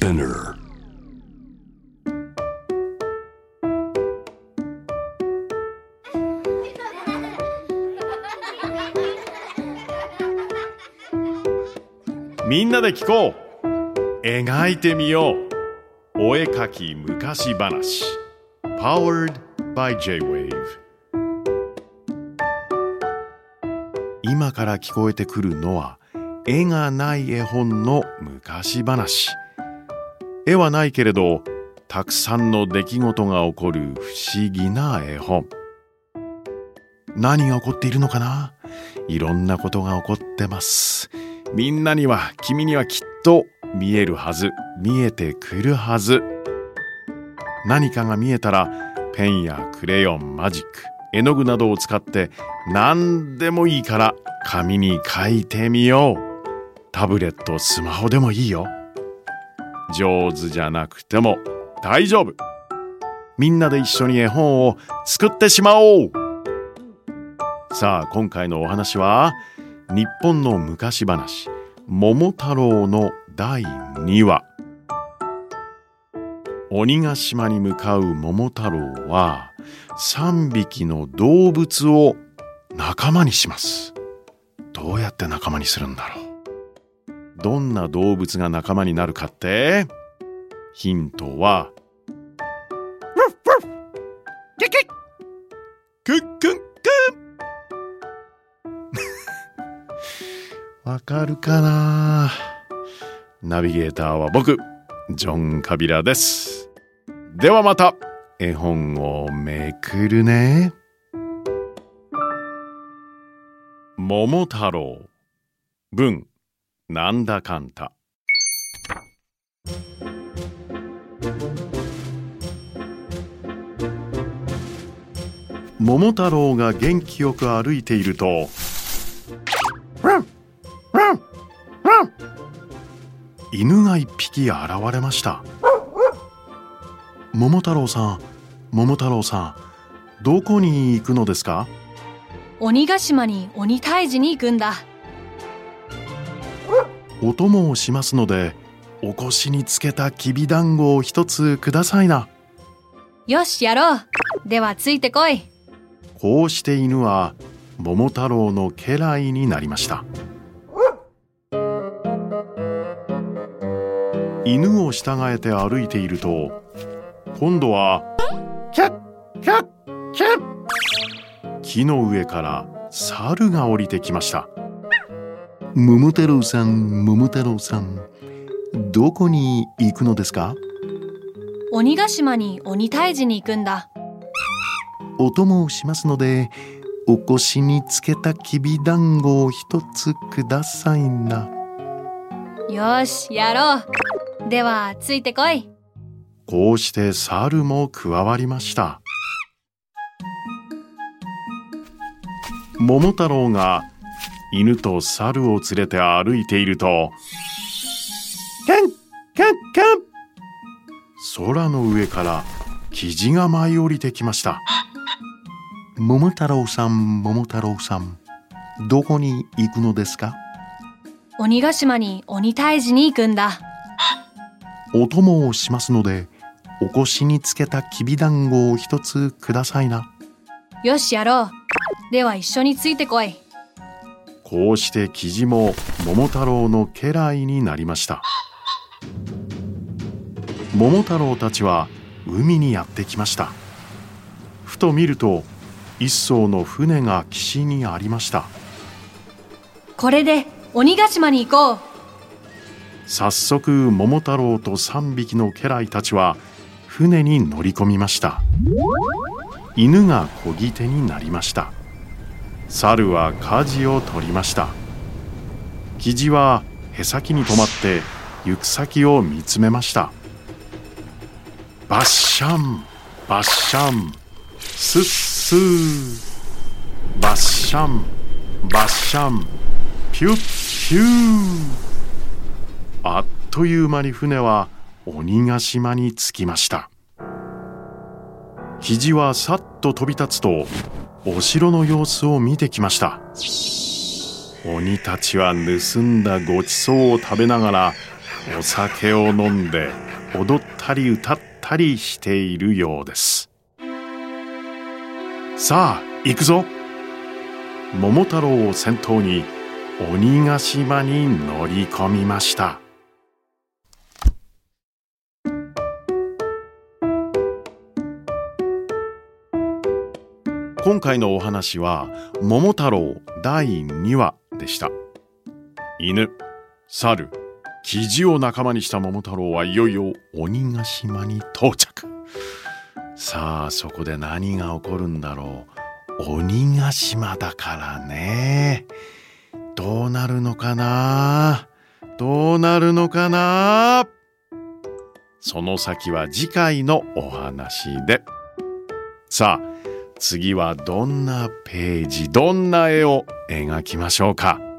Spinner. みんなで聞こう。描いてみよう。お絵かき昔話。Powered by J-Wave 今から聞こえてくるのは絵がない絵本の昔話。絵はないけれどたくさんの出来事が起こる不思議な絵本。何が起こっているのかな？いろんなことが起こってます。みんなには君にはきっと見えるはず見えてくるはず。何かが見えたらペンやクレヨンマジック絵の具などを使って何でもいいから紙に書いてみよう。タブレットスマホでもいいよ。上手じゃなくても大丈夫。みんなで一緒に絵本を作ってしまおう。さあ今回のお話は日本の昔話「桃太郎」の第2話。鬼ヶ島に向かう桃太郎は3匹の動物を仲間にします。どうやって仲間にするんだろう。どんな動物が仲間になるかって？ヒントは。わかるかな？ナビゲーターは僕ジョン・カビラです。ではまた絵本をめくるね。桃太郎。文なんだかんた。桃太郎が元気よく歩いていると犬が一匹現れました。桃太郎さん桃太郎さんどこに行くのですか？鬼ヶ島に鬼退治に行くんだ。お供をしますのでお腰につけたきびだんごを一つくださいな。よしやろう。ではついてこい。こうして犬は桃太郎の家来になりました。犬を従えて歩いていると今度は木の上から猿が降りてきました桃太郎さん桃太郎さんどこに行くのですか？鬼ヶ島に鬼退治に行くんだ。お供をしますのでお腰につけたきびだんごを一つくださいな。よしやろう。ではついてこい。こうして猿も加わりました。桃太郎が犬と猿を連れて歩いているとキャンキャンキャン。空の上からキジが舞い降りてきました。桃太郎さん桃太郎さんどこに行くのですか？鬼ヶ島に鬼退治に行くんだ。お供をしますのでお腰につけたきびだんごを一つくださいな。よしやろう。では一緒についてこいこうしてキジも桃太郎の家来になりました。桃太郎たちは海にやってきました。ふと見ると一艘の船が岸にありました。これで鬼ヶ島に行こう。早速桃太郎と3匹の家来たちは船に乗り込みました。犬が漕ぎ手になりました猿は舵を取りました。キジはへさきに止まって行く先を見つめました。バッシャンバッシャンスッスー。バッシャンバッシャンピュッピュー。あっという間に船は鬼ヶ島に着きました。肘はさっと飛び立つとお城の様子を見てきました。鬼たちは盗んだごちそうを食べながらお酒を飲んで踊ったり歌ったりしているようです。さあ行くぞ。桃太郎を先頭に鬼ヶ島に乗り込みました。今回のお話は桃太郎第2話でした。犬猿キジを仲間にした桃太郎はいよいよ鬼ヶ島に到着。さあそこで何が起こるんだろう。鬼ヶ島だからね。どうなるのかな？どうなるのかな？その先は次回のお話で。さあ次はどんなページどんな絵を描きましょうか。